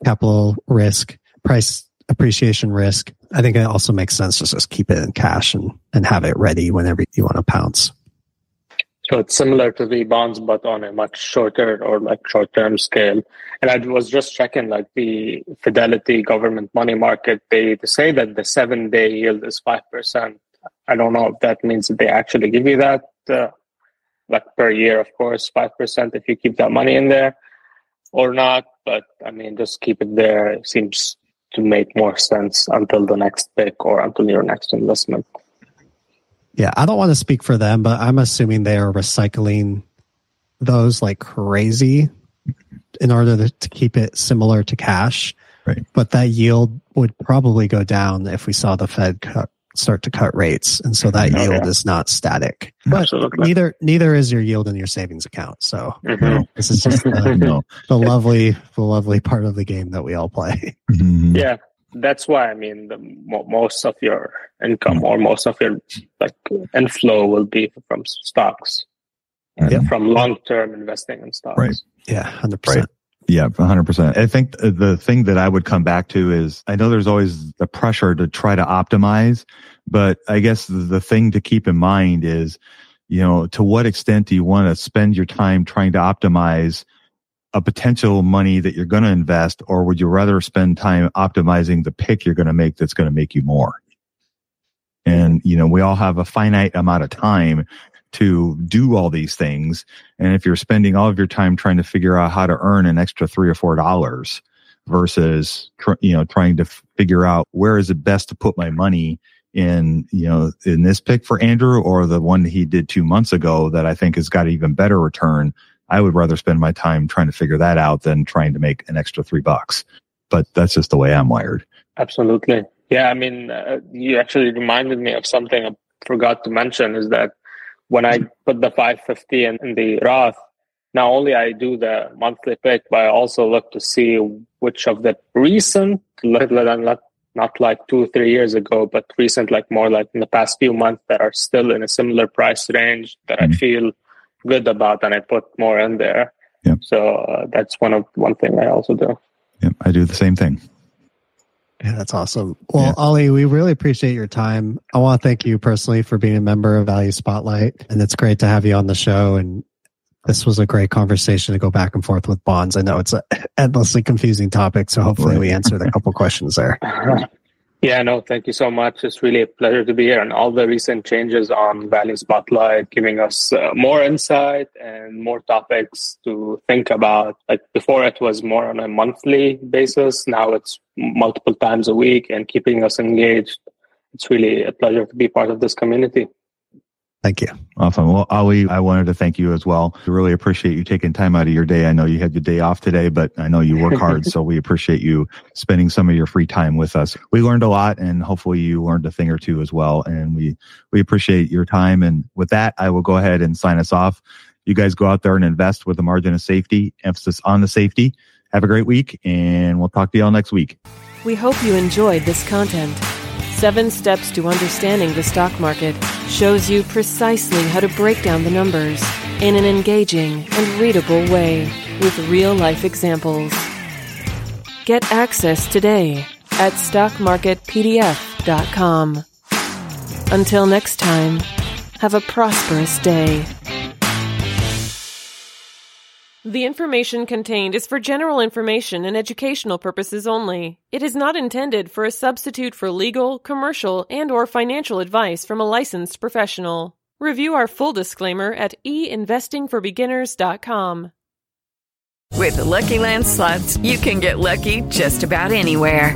capital risk, price appreciation risk, I think it also makes sense to just keep it in cash and, and have it ready whenever you want to pounce. So it's similar to the bonds, but on a much shorter or like short term scale. And I was just checking like the Fidelity government money market. They, they say that the seven day yield is 5%. I don't know if that means that they actually give you that, uh, like per year, of course, 5% if you keep that money in there or not. But I mean, just keep it there. It seems to make more sense until the next pick or until your next investment. Yeah, I don't want to speak for them, but I'm assuming they are recycling those like crazy in order to, to keep it similar to cash. Right. But that yield would probably go down if we saw the Fed cut, start to cut rates, and so that oh, yield yeah. is not static. But Absolutely. neither neither is your yield in your savings account. So mm-hmm. this is just the, no. the lovely the lovely part of the game that we all play. Mm-hmm. Yeah, that's why I mean the most of your income or most of your like inflow will be from stocks, yeah. from long term investing in stocks. Right. Yeah, hundred percent. Yeah, 100%. I think the thing that I would come back to is I know there's always the pressure to try to optimize, but I guess the thing to keep in mind is, you know, to what extent do you want to spend your time trying to optimize a potential money that you're going to invest, or would you rather spend time optimizing the pick you're going to make that's going to make you more? And, you know, we all have a finite amount of time to do all these things. And if you're spending all of your time trying to figure out how to earn an extra three or four dollars versus, you know, trying to figure out where is it best to put my money in, you know, in this pick for Andrew or the one he did two months ago that I think has got even better return I would rather spend my time trying to figure that out than trying to make an extra three bucks. But that's just the way I'm wired. Absolutely. Yeah. I mean, uh, you actually reminded me of something I forgot to mention is that when I put the 550 in, in the Roth, not only I do the monthly pick, but I also look to see which of the recent, not, not like two or three years ago, but recent, like more like in the past few months that are still in a similar price range that mm-hmm. I feel good about and I put more in there. Yep. So uh, that's one of one thing I also do. Yep, I do the same thing. Yeah, that's awesome. Well, yeah. Ali, we really appreciate your time. I want to thank you personally for being a member of Value Spotlight, and it's great to have you on the show. And this was a great conversation to go back and forth with bonds. I know it's an endlessly confusing topic, so hopefully we answered a couple questions there. Yeah, no, thank you so much. It's really a pleasure to be here. And all the recent changes on Value Spotlight giving us uh, more insight and more topics to think about. Like before, it was more on a monthly basis. Now it's multiple times a week and keeping us engaged. It's really a pleasure to be part of this community. Thank you. Awesome. Well, Ali, I wanted to thank you as well. We really appreciate you taking time out of your day. I know you had your day off today, but I know you work hard. so we appreciate you spending some of your free time with us. We learned a lot and hopefully you learned a thing or two as well. And we, we appreciate your time. And with that, I will go ahead and sign us off. You guys go out there and invest with a margin of safety, emphasis on the safety. Have a great week and we'll talk to you all next week. We hope you enjoyed this content. Seven Steps to Understanding the Stock Market shows you precisely how to break down the numbers in an engaging and readable way with real life examples. Get access today at stockmarketpdf.com. Until next time, have a prosperous day. The information contained is for general information and educational purposes only. It is not intended for a substitute for legal, commercial, and or financial advice from a licensed professional. Review our full disclaimer at einvestingforbeginners.com. With the Lucky Land slots, you can get lucky just about anywhere.